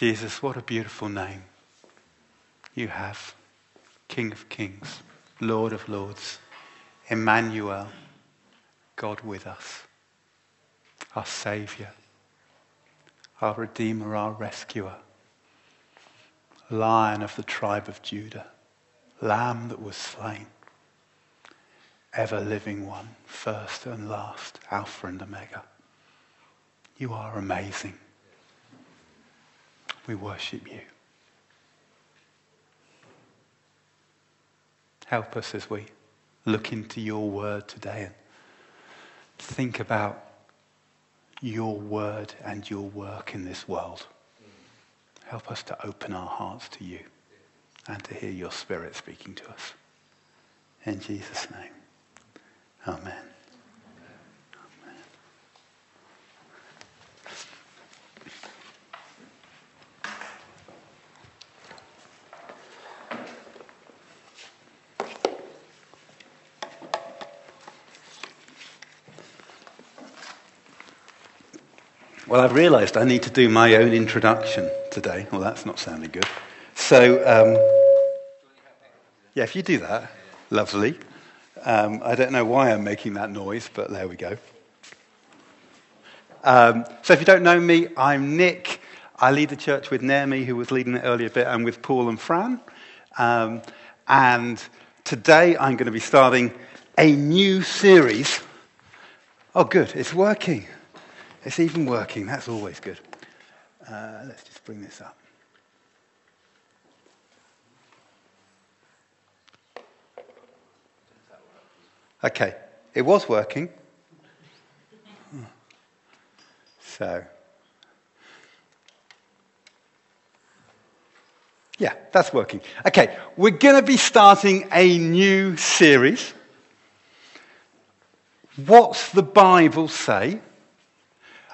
Jesus, what a beautiful name you have. King of kings, Lord of lords, Emmanuel, God with us, our Saviour, our Redeemer, our Rescuer, Lion of the tribe of Judah, Lamb that was slain, ever living one, first and last, Alpha and Omega. You are amazing. We worship you. Help us as we look into your word today and think about your word and your work in this world. Help us to open our hearts to you and to hear your spirit speaking to us. In Jesus' name, amen. Well, I've realised I need to do my own introduction today. Well, that's not sounding good. So, um, yeah, if you do that, lovely. Um, I don't know why I'm making that noise, but there we go. Um, so, if you don't know me, I'm Nick. I lead the church with Naomi, who was leading it earlier a bit, and with Paul and Fran. Um, and today I'm going to be starting a new series. Oh, good, it's working. It's even working. That's always good. Uh, let's just bring this up. Okay, it was working. So, yeah, that's working. Okay, we're going to be starting a new series. What's the Bible say?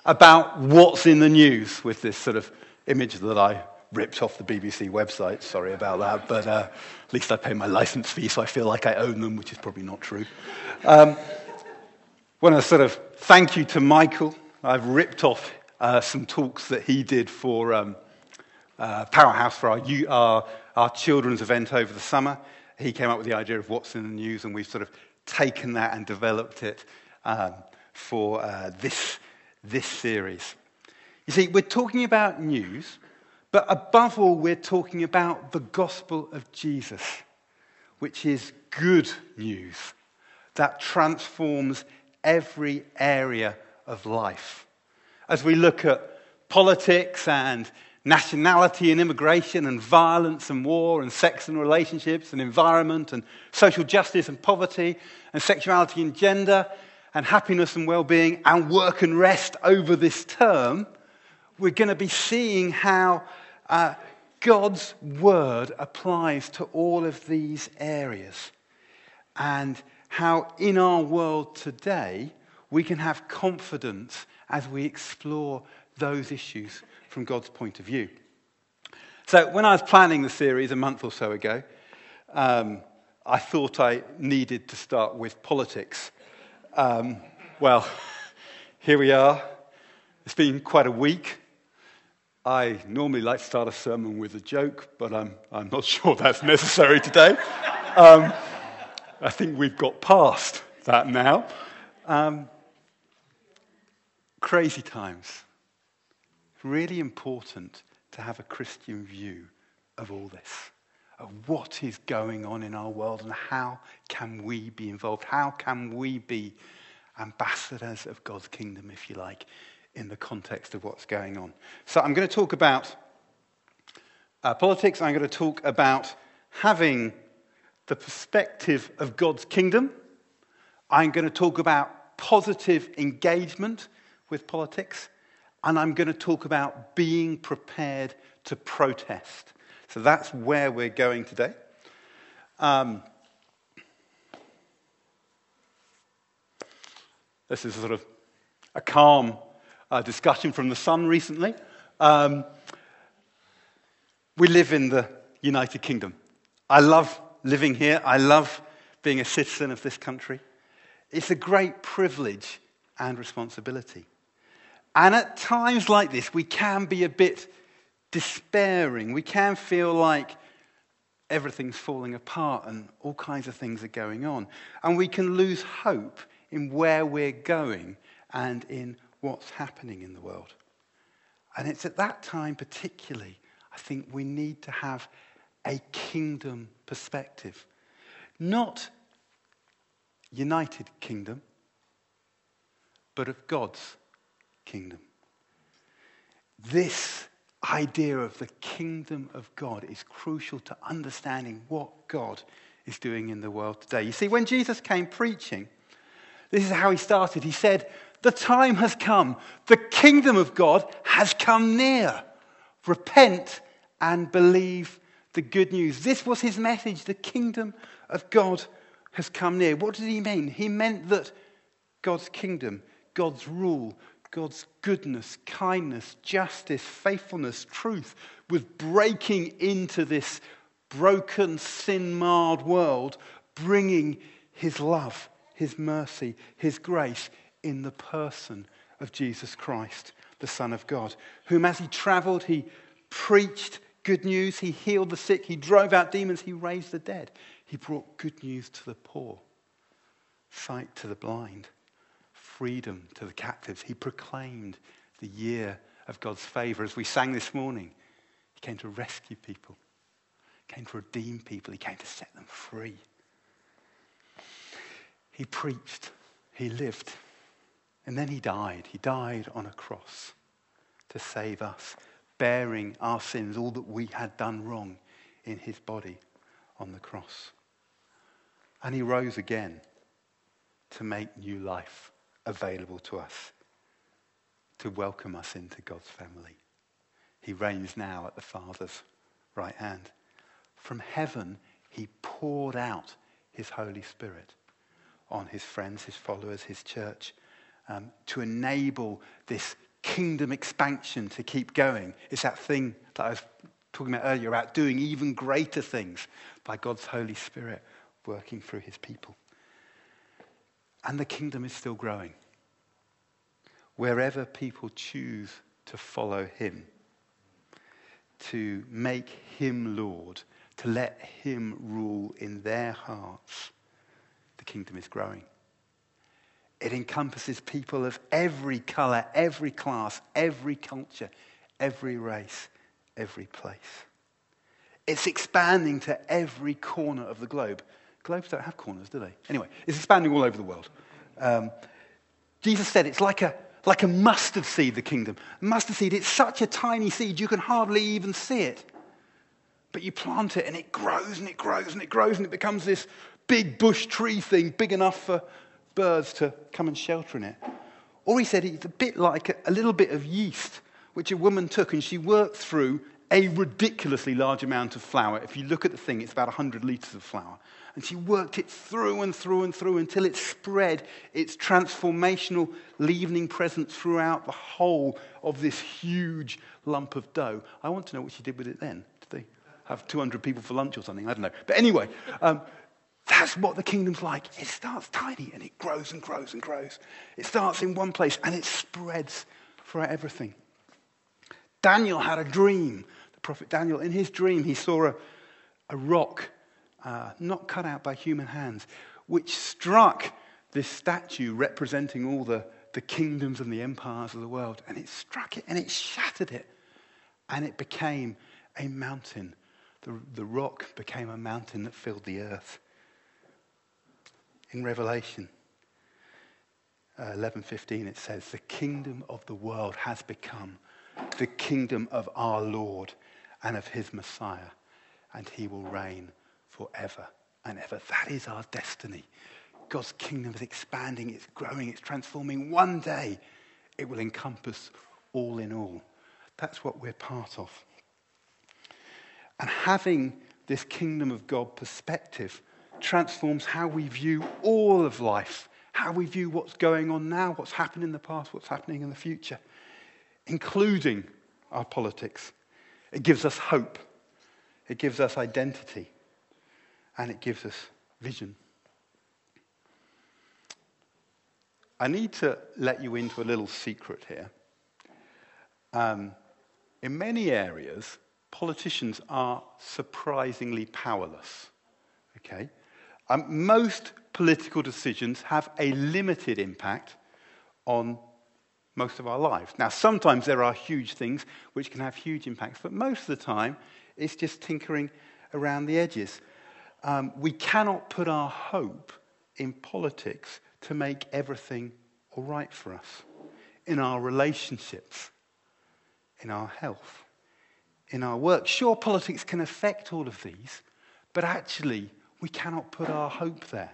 About what's in the news with this sort of image that I ripped off the BBC website. Sorry about that, but uh, at least I pay my license fee, so I feel like I own them, which is probably not true. Um, want to sort of thank you to Michael. I've ripped off uh, some talks that he did for um, uh, Powerhouse for our, our, our children's event over the summer. He came up with the idea of what's in the news, and we've sort of taken that and developed it um, for uh, this this series. You see, we're talking about news, but above all, we're talking about the gospel of Jesus, which is good news that transforms every area of life. As we look at politics and nationality and immigration and violence and war and sex and relationships and environment and social justice and poverty and sexuality and gender and happiness and well being and work and rest over this term, we're going to be seeing how uh, God's word applies to all of these areas and how in our world today we can have confidence as we explore those issues from God's point of view. So, when I was planning the series a month or so ago, um, I thought I needed to start with politics um, well, here we are. It's been quite a week. I normally like to start a sermon with a joke, but I'm, I'm not sure that's necessary today. Um, I think we've got past that now. Um, crazy times. Really important to have a Christian view of all this of what is going on in our world and how can we be involved? How can we be ambassadors of God's kingdom, if you like, in the context of what's going on? So I'm going to talk about uh, politics. I'm going to talk about having the perspective of God's kingdom. I'm going to talk about positive engagement with politics. And I'm going to talk about being prepared to protest. So that's where we're going today. Um, this is sort of a calm uh, discussion from the sun recently. Um, we live in the United Kingdom. I love living here. I love being a citizen of this country. It's a great privilege and responsibility. And at times like this, we can be a bit despairing. We can feel like everything's falling apart and all kinds of things are going on. And we can lose hope in where we're going and in what's happening in the world. And it's at that time, particularly, I think we need to have a kingdom perspective. Not United Kingdom, but of God's kingdom. This idea of the kingdom of God is crucial to understanding what God is doing in the world today. You see, when Jesus came preaching, this is how he started. He said, The time has come, the kingdom of God has come near. Repent and believe the good news. This was his message. The kingdom of God has come near. What did he mean? He meant that God's kingdom, God's rule, God's goodness, kindness, justice, faithfulness, truth was breaking into this broken, sin marred world, bringing his love, his mercy, his grace in the person of Jesus Christ, the Son of God, whom as he traveled, he preached good news, he healed the sick, he drove out demons, he raised the dead, he brought good news to the poor, sight to the blind freedom to the captives. He proclaimed the year of God's favor. As we sang this morning, He came to rescue people, He came to redeem people, He came to set them free. He preached, He lived, and then He died. He died on a cross to save us, bearing our sins, all that we had done wrong in His body on the cross. And He rose again to make new life available to us to welcome us into God's family. He reigns now at the Father's right hand. From heaven, he poured out his Holy Spirit on his friends, his followers, his church, um, to enable this kingdom expansion to keep going. It's that thing that I was talking about earlier about doing even greater things by God's Holy Spirit working through his people. And the kingdom is still growing. Wherever people choose to follow him, to make him Lord, to let him rule in their hearts, the kingdom is growing. It encompasses people of every color, every class, every culture, every race, every place. It's expanding to every corner of the globe. Globes don't have corners, do they? Anyway, it's expanding all over the world. Um, Jesus said it's like a, like a mustard seed, the kingdom. Mustard seed, it's such a tiny seed, you can hardly even see it. But you plant it and it grows and it grows and it grows and it becomes this big bush tree thing, big enough for birds to come and shelter in it. Or he said it's a bit like a, a little bit of yeast, which a woman took and she worked through a ridiculously large amount of flour. If you look at the thing, it's about 100 litres of flour. And she worked it through and through and through until it spread its transformational leavening presence throughout the whole of this huge lump of dough. I want to know what she did with it then. Did they have 200 people for lunch or something? I don't know. But anyway, um, that's what the kingdom's like. It starts tiny and it grows and grows and grows. It starts in one place and it spreads throughout everything. Daniel had a dream. Prophet Daniel, in his dream, he saw a, a rock uh, not cut out by human hands, which struck this statue representing all the, the kingdoms and the empires of the world. And it struck it and it shattered it. And it became a mountain. The, the rock became a mountain that filled the earth. In Revelation uh, 11:15 it says the kingdom of the world has become the kingdom of our Lord and of his Messiah and he will reign forever and ever. That is our destiny. God's kingdom is expanding, it's growing, it's transforming. One day it will encompass all in all. That's what we're part of. And having this kingdom of God perspective transforms how we view all of life, how we view what's going on now, what's happened in the past, what's happening in the future, including our politics. It gives us hope, it gives us identity, and it gives us vision. I need to let you into a little secret here. Um, in many areas, politicians are surprisingly powerless. Okay? Um, most political decisions have a limited impact on most of our lives. Now, sometimes there are huge things which can have huge impacts, but most of the time it's just tinkering around the edges. Um, we cannot put our hope in politics to make everything all right for us in our relationships, in our health, in our work. Sure, politics can affect all of these, but actually, we cannot put our hope there.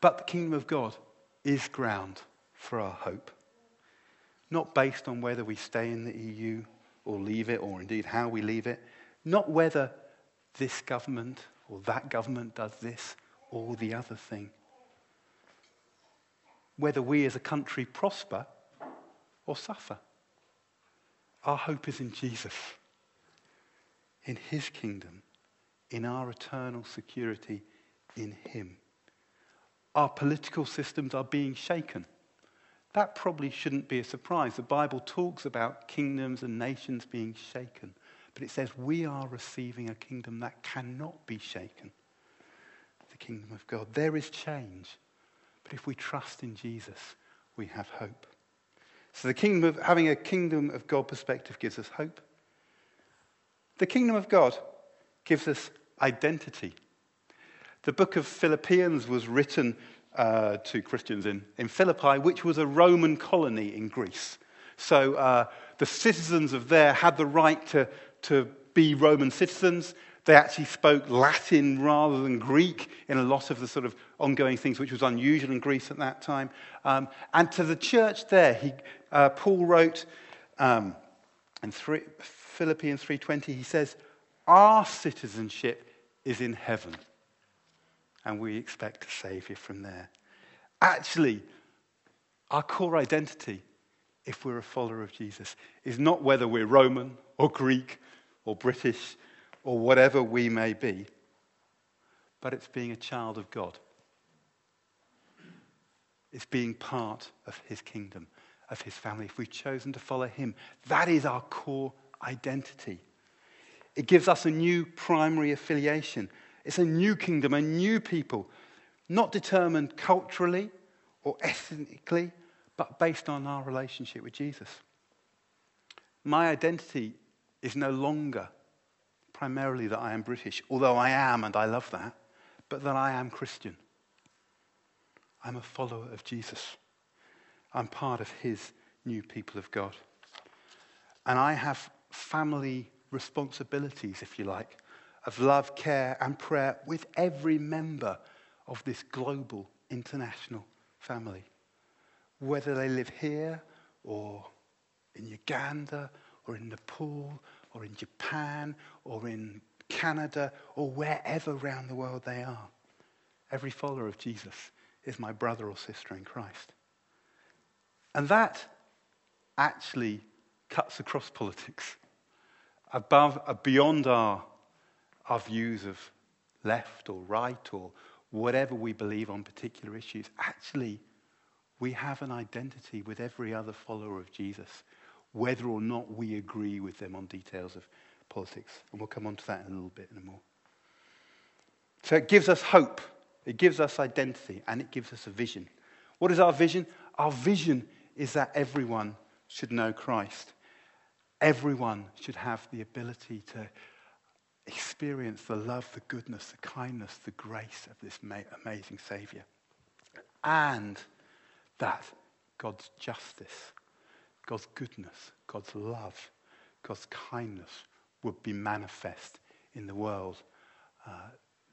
But the kingdom of God is ground for our hope, not based on whether we stay in the EU or leave it, or indeed how we leave it, not whether this government or that government does this or the other thing. Whether we as a country prosper or suffer. Our hope is in Jesus, in his kingdom, in our eternal security in him. Our political systems are being shaken. That probably shouldn't be a surprise. The Bible talks about kingdoms and nations being shaken. But it says we are receiving a kingdom that cannot be shaken the kingdom of God. There is change. But if we trust in Jesus, we have hope. So the kingdom of having a kingdom of God perspective gives us hope. The kingdom of God gives us identity. The book of Philippians was written uh, to Christians in, in Philippi, which was a Roman colony in Greece. So uh, the citizens of there had the right to to be Roman citizens. They actually spoke Latin rather than Greek in a lot of the sort of ongoing things, which was unusual in Greece at that time. Um, and to the church there, he, uh, Paul wrote um, in three, Philippians 3.20, he says, our citizenship is in heaven, and we expect a Saviour from there. Actually, our core identity, if we're a follower of Jesus, is not whether we're Roman or Greek or British or whatever we may be, but it's being a child of God. It's being part of his kingdom, of his family. If we've chosen to follow him, that is our core identity. It gives us a new primary affiliation. It's a new kingdom, a new people, not determined culturally or ethnically, but based on our relationship with Jesus. My identity is no longer primarily that I am British, although I am and I love that, but that I am Christian. I'm a follower of Jesus. I'm part of his new people of God. And I have family responsibilities, if you like, of love, care, and prayer with every member of this global international family. Whether they live here or in Uganda or in Nepal or in Japan or in Canada or wherever around the world they are. Every follower of Jesus is my brother or sister in Christ. And that actually cuts across politics, above, uh, beyond our, our views of left or right or whatever we believe on particular issues. Actually, we have an identity with every other follower of Jesus whether or not we agree with them on details of politics. And we'll come on to that in a little bit in a more. So it gives us hope, it gives us identity, and it gives us a vision. What is our vision? Our vision is that everyone should know Christ. Everyone should have the ability to experience the love, the goodness, the kindness, the grace of this amazing Savior. And that God's justice God's goodness, God's love, God's kindness would be manifest in the world. Uh,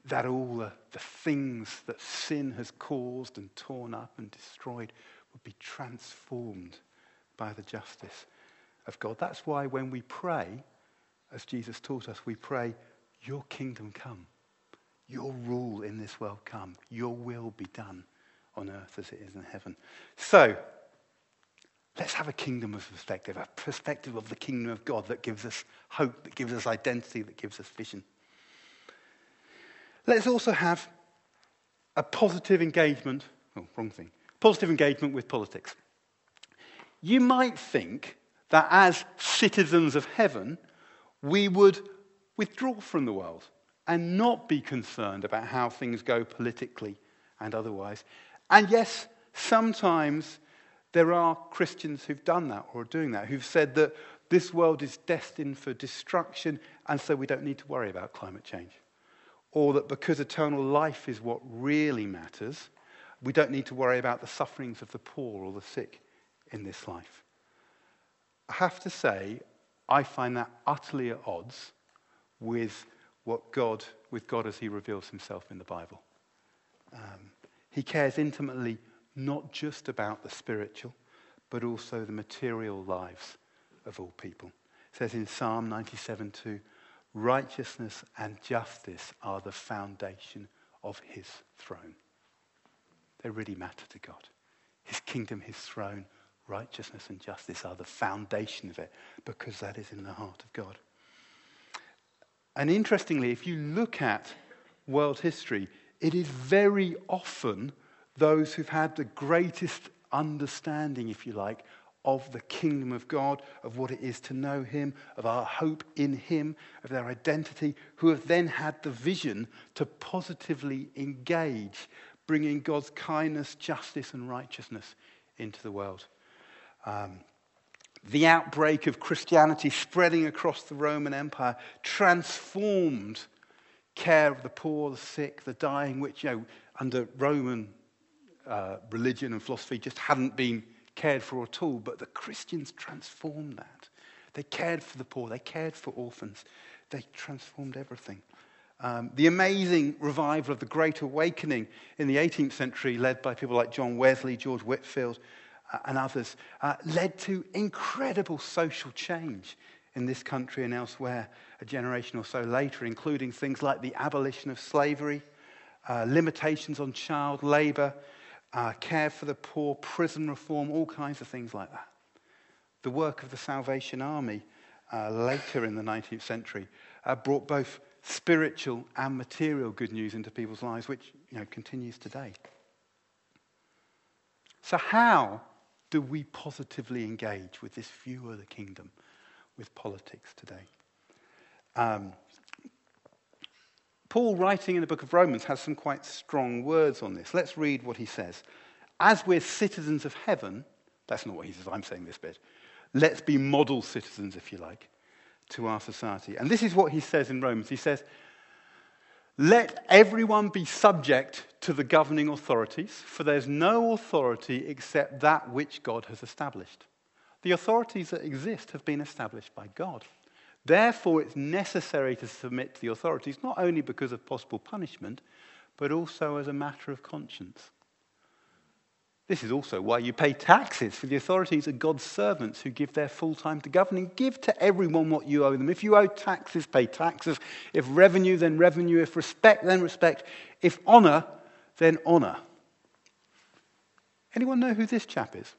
that all the, the things that sin has caused and torn up and destroyed would be transformed by the justice of God. That's why when we pray, as Jesus taught us, we pray, Your kingdom come, your rule in this world come, your will be done on earth as it is in heaven. So, Let's have a kingdom of perspective, a perspective of the kingdom of God that gives us hope, that gives us identity, that gives us vision. Let's also have a positive engagement, oh, wrong thing, positive engagement with politics. You might think that as citizens of heaven, we would withdraw from the world and not be concerned about how things go politically and otherwise. And yes, sometimes there are Christians who've done that or are doing that, who've said that this world is destined for destruction and so we don't need to worry about climate change. Or that because eternal life is what really matters, we don't need to worry about the sufferings of the poor or the sick in this life. I have to say, I find that utterly at odds with what God, with God as he reveals himself in the Bible. Um, he cares intimately not just about the spiritual, but also the material lives of all people. It says in Psalm 97 2, righteousness and justice are the foundation of his throne. They really matter to God. His kingdom, his throne, righteousness and justice are the foundation of it because that is in the heart of God. And interestingly, if you look at world history, it is very often those who've had the greatest understanding, if you like, of the kingdom of God, of what it is to know Him, of our hope in Him, of their identity, who have then had the vision to positively engage, bringing God's kindness, justice, and righteousness into the world. Um, the outbreak of Christianity spreading across the Roman Empire transformed care of the poor, the sick, the dying, which, you know, under Roman uh, religion and philosophy just hadn't been cared for at all. But the Christians transformed that. They cared for the poor, they cared for orphans, they transformed everything. Um, the amazing revival of the Great Awakening in the 18th century, led by people like John Wesley, George Whitefield, uh, and others, uh, led to incredible social change in this country and elsewhere a generation or so later, including things like the abolition of slavery, uh, limitations on child labour, uh, care for the poor, prison reform, all kinds of things like that. The work of the Salvation Army uh, later in the 19th century uh, brought both spiritual and material good news into people's lives, which you know, continues today. So, how do we positively engage with this view of the kingdom, with politics today? Um, Paul, writing in the book of Romans, has some quite strong words on this. Let's read what he says. As we're citizens of heaven, that's not what he says, I'm saying this bit. Let's be model citizens, if you like, to our society. And this is what he says in Romans. He says, Let everyone be subject to the governing authorities, for there's no authority except that which God has established. The authorities that exist have been established by God. Therefore, it's necessary to submit to the authorities, not only because of possible punishment, but also as a matter of conscience. This is also why you pay taxes, for the authorities are God's servants who give their full time to governing. Give to everyone what you owe them. If you owe taxes, pay taxes. If revenue, then revenue. If respect, then respect. If honor, then honor. Anyone know who this chap is?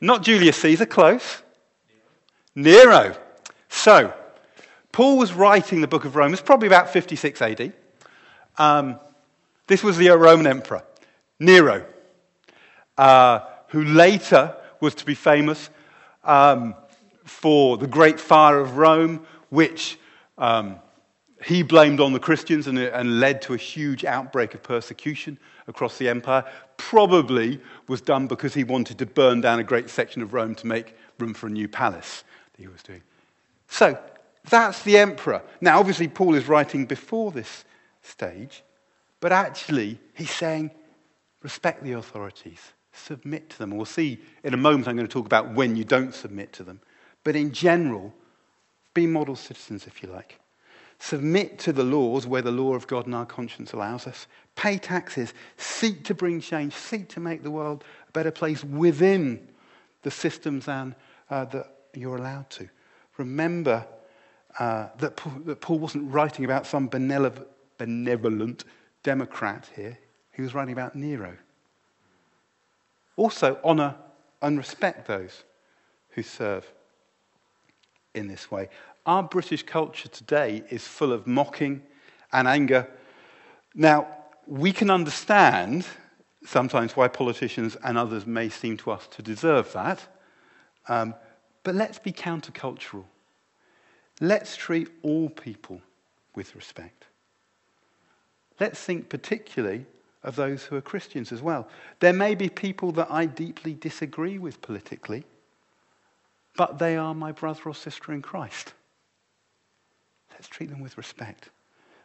Not Julius Caesar, close. Nero. Nero. So, Paul was writing the book of Romans, probably about 56 AD. Um, this was the Roman emperor, Nero, uh, who later was to be famous um, for the great fire of Rome, which um, he blamed on the Christians and, and led to a huge outbreak of persecution across the empire. Probably was done because he wanted to burn down a great section of Rome to make room for a new palace that he was doing. So that's the emperor. Now, obviously, Paul is writing before this stage, but actually, he's saying, respect the authorities, submit to them. We'll see in a moment, I'm going to talk about when you don't submit to them. But in general, be model citizens, if you like. Submit to the laws where the law of God and our conscience allows us. Pay taxes. Seek to bring change. Seek to make the world a better place within the systems and, uh, that you're allowed to. Remember uh, that, Paul, that, Paul, wasn't writing about some benevolent Democrat here. He was writing about Nero. Also, honor and respect those who serve in this way. Our British culture today is full of mocking and anger. Now, we can understand sometimes why politicians and others may seem to us to deserve that. Um, but let's be countercultural. Let's treat all people with respect. Let's think particularly of those who are Christians as well. There may be people that I deeply disagree with politically, but they are my brother or sister in Christ. Let's treat them with respect.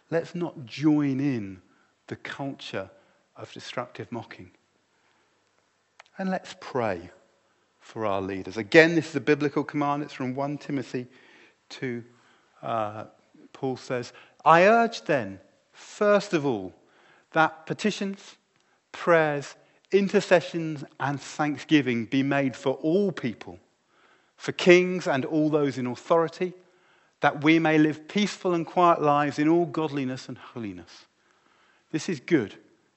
Let's not join in the culture of destructive mocking. And let's pray for our leaders. Again, this is a biblical command. It's from 1 Timothy 2. Uh, Paul says, I urge then, first of all, that petitions, prayers, intercessions, and thanksgiving be made for all people, for kings and all those in authority, that we may live peaceful and quiet lives in all godliness and holiness. This is good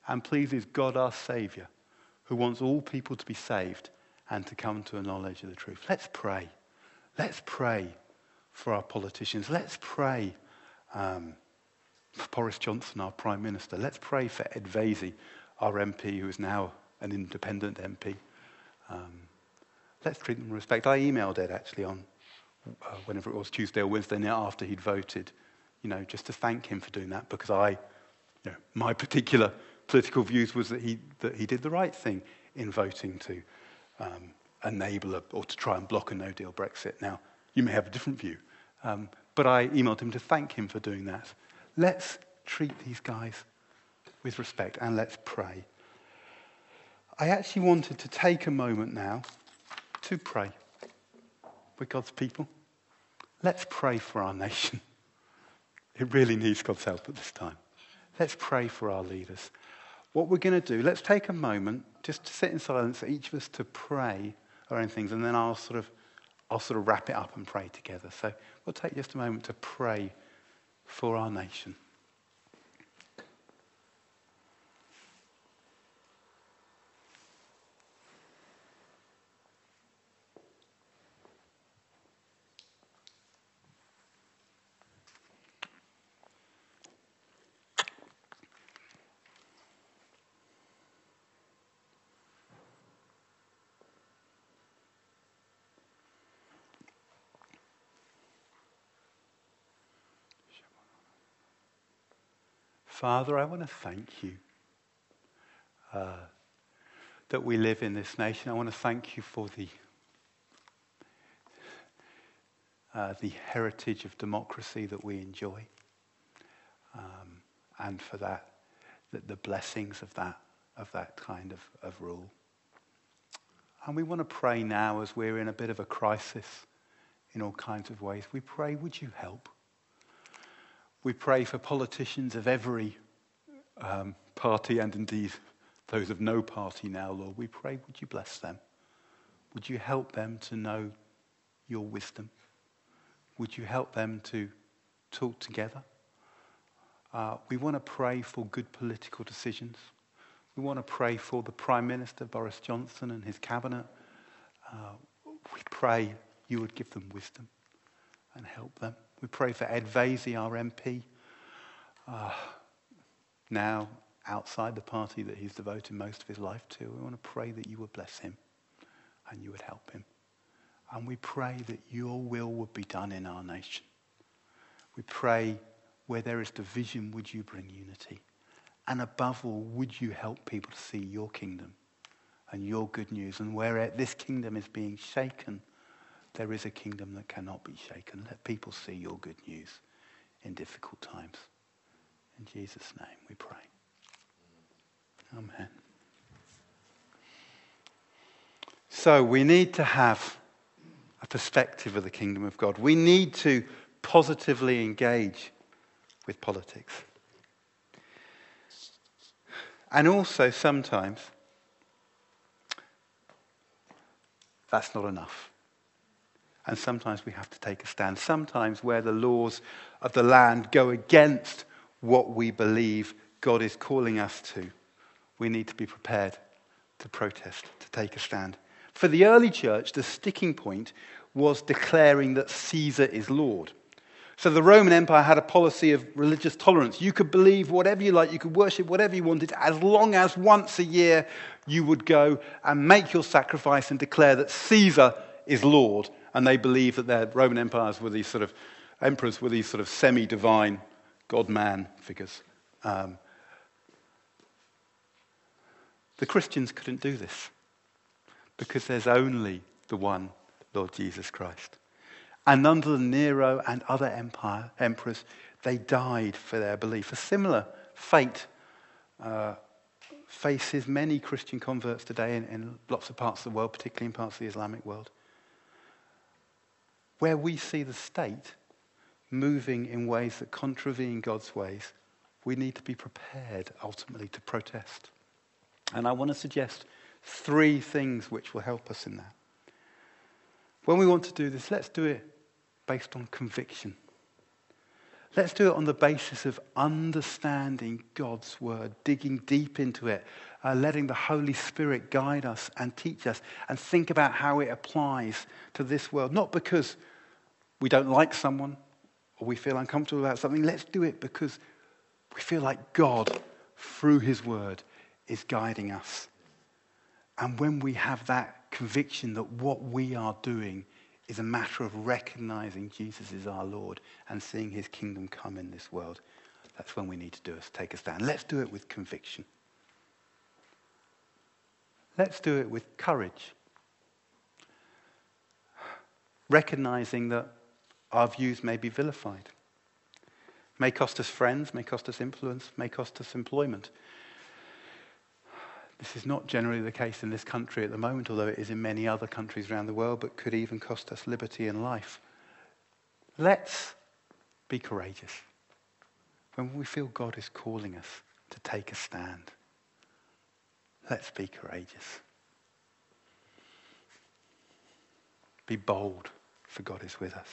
and pleases God our Saviour, who wants all people to be saved and to come to a knowledge of the truth. Let's pray. Let's pray for our politicians. Let's pray um, for Boris Johnson, our Prime Minister. Let's pray for Ed Vaizey, our MP, who is now an independent MP. Um, let's treat them with respect. I emailed Ed actually on uh, whenever it was Tuesday or Wednesday night after he'd voted, you know, just to thank him for doing that because I, you know, my particular political views was that he, that he did the right thing in voting to um, enable a, or to try and block a no deal Brexit. Now, you may have a different view, um, but I emailed him to thank him for doing that. Let's treat these guys with respect and let's pray. I actually wanted to take a moment now to pray with God's people. Let's pray for our nation. It really needs God's help at this time. Let's pray for our leaders. What we're going to do, let's take a moment just to sit in silence, each of us to pray our own things, and then I'll sort of, I'll sort of wrap it up and pray together. So we'll take just a moment to pray for our nation. Father, I want to thank you uh, that we live in this nation. I want to thank you for the, uh, the heritage of democracy that we enjoy um, and for that, that, the blessings of that, of that kind of, of rule. And we want to pray now as we're in a bit of a crisis in all kinds of ways. We pray, would you help? We pray for politicians of every um, party and indeed those of no party now, Lord. We pray, would you bless them? Would you help them to know your wisdom? Would you help them to talk together? Uh, we want to pray for good political decisions. We want to pray for the Prime Minister, Boris Johnson, and his cabinet. Uh, we pray you would give them wisdom and help them. We pray for Ed Vaizey, our MP, uh, now outside the party that he's devoted most of his life to. We want to pray that you would bless him and you would help him. And we pray that your will would be done in our nation. We pray where there is division, would you bring unity? And above all, would you help people to see your kingdom and your good news? And where this kingdom is being shaken, there is a kingdom that cannot be shaken. Let people see your good news in difficult times. In Jesus' name we pray. Amen. So we need to have a perspective of the kingdom of God. We need to positively engage with politics. And also, sometimes, that's not enough. And sometimes we have to take a stand. Sometimes, where the laws of the land go against what we believe God is calling us to, we need to be prepared to protest, to take a stand. For the early church, the sticking point was declaring that Caesar is Lord. So the Roman Empire had a policy of religious tolerance. You could believe whatever you like, you could worship whatever you wanted, as long as once a year you would go and make your sacrifice and declare that Caesar is Lord. And they believed that their Roman empires were these sort of emperors were these sort of semi divine God man figures. Um, the Christians couldn't do this because there's only the one Lord Jesus Christ. And under the Nero and other empire, emperors, they died for their belief. A similar fate uh, faces many Christian converts today in, in lots of parts of the world, particularly in parts of the Islamic world, where we see the state moving in ways that contravene God's ways. We need to be prepared ultimately to protest. And I want to suggest three things which will help us in that. When we want to do this, let's do it based on conviction. Let's do it on the basis of understanding God's word, digging deep into it, uh, letting the Holy Spirit guide us and teach us, and think about how it applies to this world. Not because we don't like someone or we feel uncomfortable about something. Let's do it because we feel like God, through his word, is guiding us. And when we have that conviction that what we are doing is a matter of recognizing Jesus is our Lord and seeing his kingdom come in this world. That's when we need to do it, take a stand. Let's do it with conviction. Let's do it with courage. Recognizing that our views may be vilified, may cost us friends, may cost us influence, may cost us employment. This is not generally the case in this country at the moment, although it is in many other countries around the world, but could even cost us liberty and life. Let's be courageous when we feel God is calling us to take a stand. Let's be courageous. Be bold, for God is with us.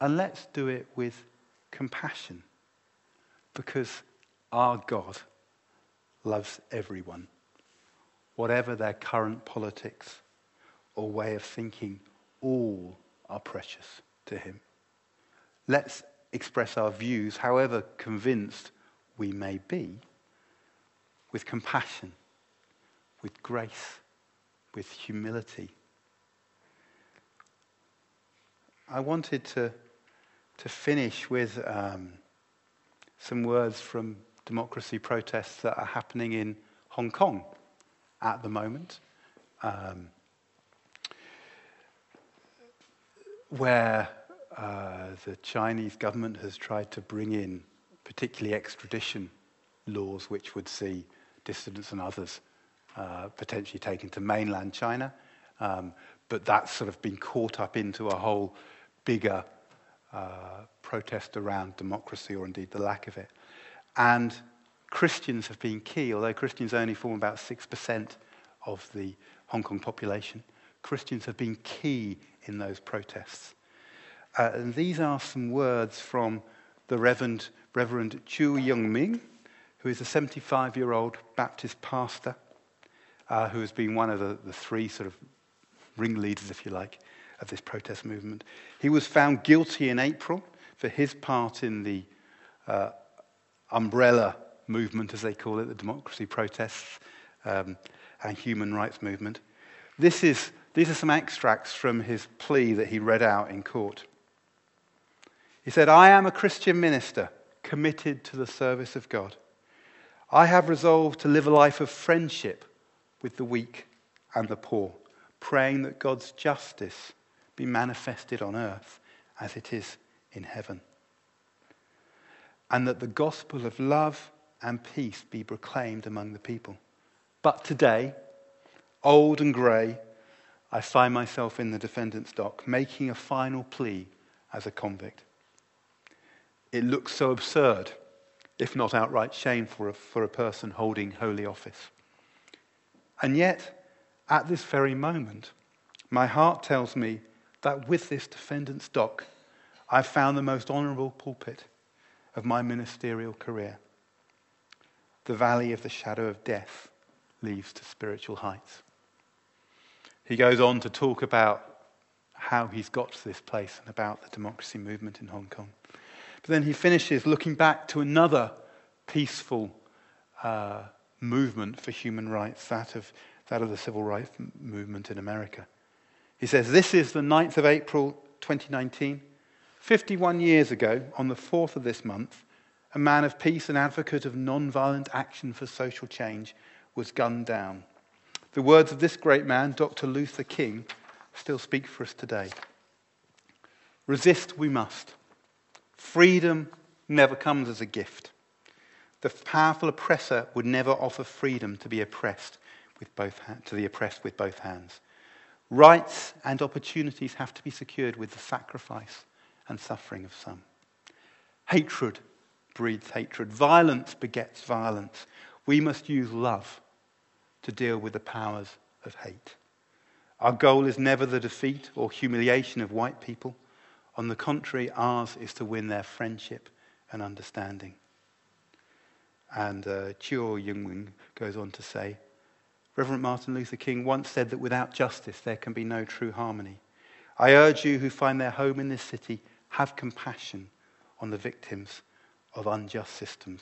And let's do it with compassion, because our God loves everyone, whatever their current politics or way of thinking, all are precious to him. Let's express our views, however convinced we may be, with compassion, with grace, with humility. I wanted to, to finish with um, some words from democracy protests that are happening in Hong Kong at the moment, um, where uh, the Chinese government has tried to bring in particularly extradition laws which would see dissidents and others uh, potentially taken to mainland China. Um, but that's sort of been caught up into a whole bigger uh, protest around democracy or indeed the lack of it. And Christians have been key, although Christians only form about 6% of the Hong Kong population. Christians have been key in those protests. Uh, and these are some words from the Reverend, Reverend Chu Yiu Ming, who is a 75 year old Baptist pastor uh, who has been one of the, the three sort of ringleaders, if you like, of this protest movement. He was found guilty in April for his part in the uh, umbrella movement, as they call it, the democracy protests um, and human rights movement. This is, these are some extracts from his plea that he read out in court. He said, I am a Christian minister committed to the service of God. I have resolved to live a life of friendship with the weak and the poor, praying that God's justice be manifested on earth as it is in heaven and that the gospel of love and peace be proclaimed among the people. But today, old and grey, I find myself in the defendant's dock, making a final plea as a convict. It looks so absurd, if not outright shameful, for a, for a person holding holy office. And yet, at this very moment, my heart tells me that with this defendant's dock, I've found the most honourable pulpit of my ministerial career. The valley of the shadow of death leads to spiritual heights. He goes on to talk about how he's got to this place and about the democracy movement in Hong Kong. But then he finishes looking back to another peaceful uh, movement for human rights, that of, that of the civil rights movement in America. He says, This is the 9th of April 2019. 51 years ago, on the 4th of this month, a man of peace and advocate of non-violent action for social change was gunned down. The words of this great man, Dr. Luther King, still speak for us today. Resist we must. Freedom never comes as a gift. The powerful oppressor would never offer freedom to be oppressed with both to the oppressed with both hands. Rights and opportunities have to be secured with the sacrifice and suffering of some. Hatred breeds hatred. Violence begets violence. We must use love to deal with the powers of hate. Our goal is never the defeat or humiliation of white people. On the contrary, ours is to win their friendship and understanding. And uh, Chu Yiu Ming goes on to say, Reverend Martin Luther King once said that without justice there can be no true harmony. I urge you who find their home in this city, have compassion on the victims of unjust systems.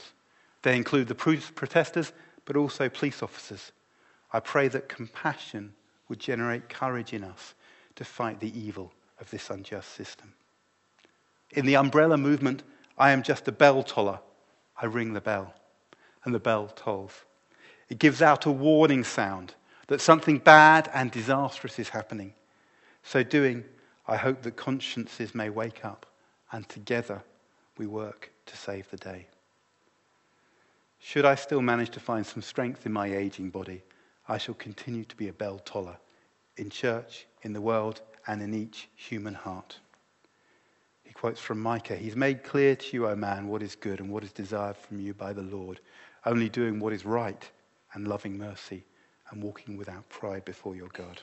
They include the protesters, but also police officers. I pray that compassion would generate courage in us to fight the evil of this unjust system. In the umbrella movement, I am just a bell toller. I ring the bell, and the bell tolls. It gives out a warning sound that something bad and disastrous is happening. So doing, I hope that consciences may wake up, and together we work to save the day. Should I still manage to find some strength in my aging body, I shall continue to be a bell toller in church, in the world, and in each human heart. He quotes from Micah He's made clear to you, O man, what is good and what is desired from you by the Lord, only doing what is right and loving mercy and walking without pride before your God.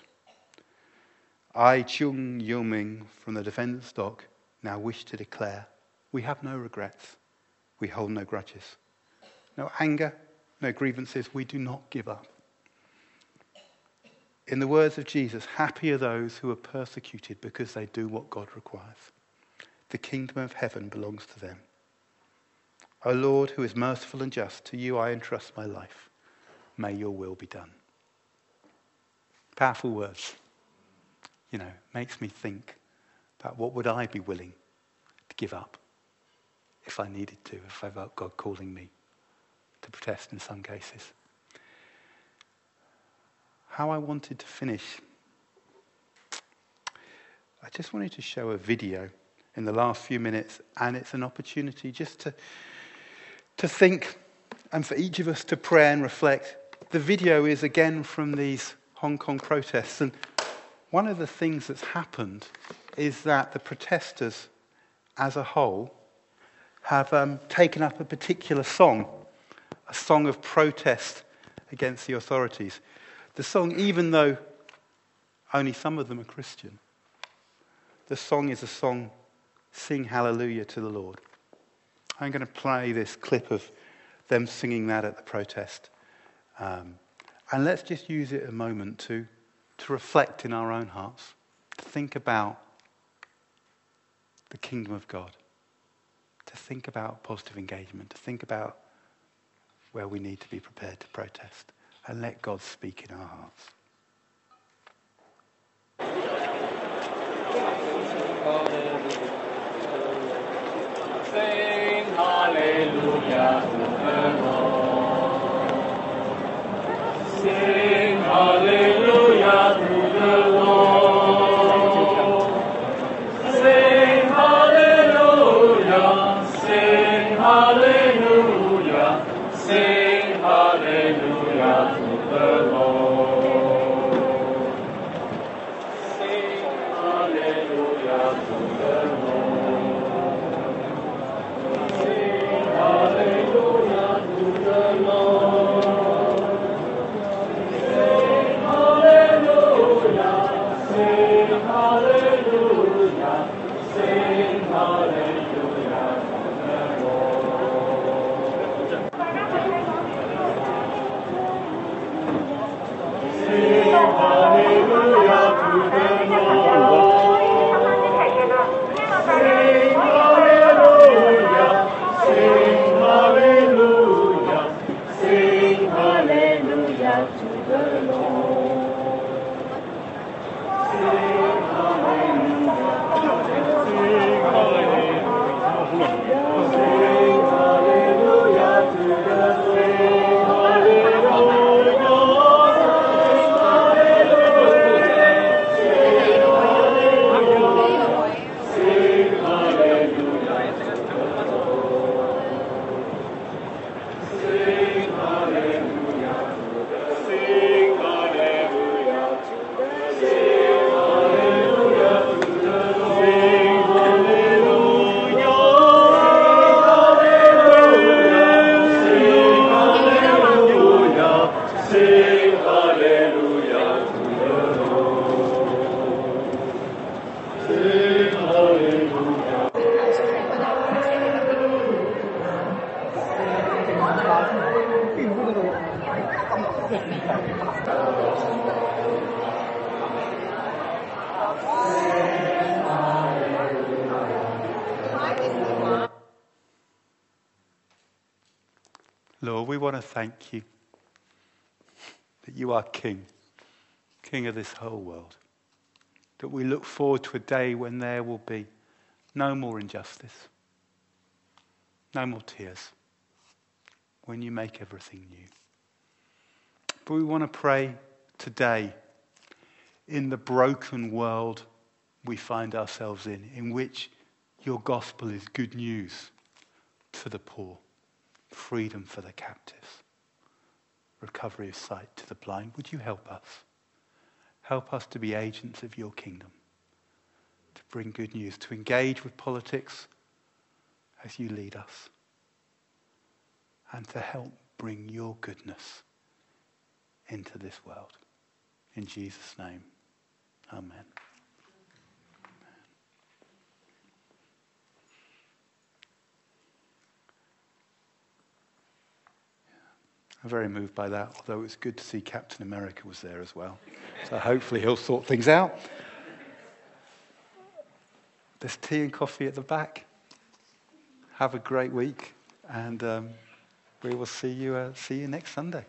I, Chu Yiu Ming, from the defendant's stock, now wish to declare we have no regrets. We hold no grudges. No anger, no grievances. We do not give up. In the words of Jesus, happy are those who are persecuted because they do what God requires. The kingdom of heaven belongs to them. O Lord, who is merciful and just, to you I entrust my life. May your will be done. Powerful words. You know, makes me think about what would I be willing to give up if I needed to, if I felt God calling me to protest in some cases. How I wanted to finish. I just wanted to show a video in the last few minutes, and it's an opportunity just to, to think and for each of us to pray and reflect. The video is again from these Hong Kong protests, and one of the things that's happened is that the protesters as a whole have um, taken up a particular song, a song of protest against the authorities. The song, even though only some of them are Christian, the song is a song, Sing Hallelujah to the Lord. I'm going to play this clip of them singing that at the protest. Um, and let's just use it a moment to, to reflect in our own hearts, to think about the kingdom of God to think about positive engagement, to think about where we need to be prepared to protest, and let God speak in our hearts. Forward to a day when there will be no more injustice, no more tears, when you make everything new. But we want to pray today in the broken world we find ourselves in, in which your gospel is good news to the poor, freedom for the captives, recovery of sight to the blind. Would you help us? Help us to be agents of your kingdom, to bring good news, to engage with politics as you lead us, and to help bring your goodness into this world. In Jesus' name, amen. I'm very moved by that, although it's good to see Captain America was there as well. So hopefully he'll sort things out. There's tea and coffee at the back. Have a great week, and um, we will see you, uh, see you next Sunday.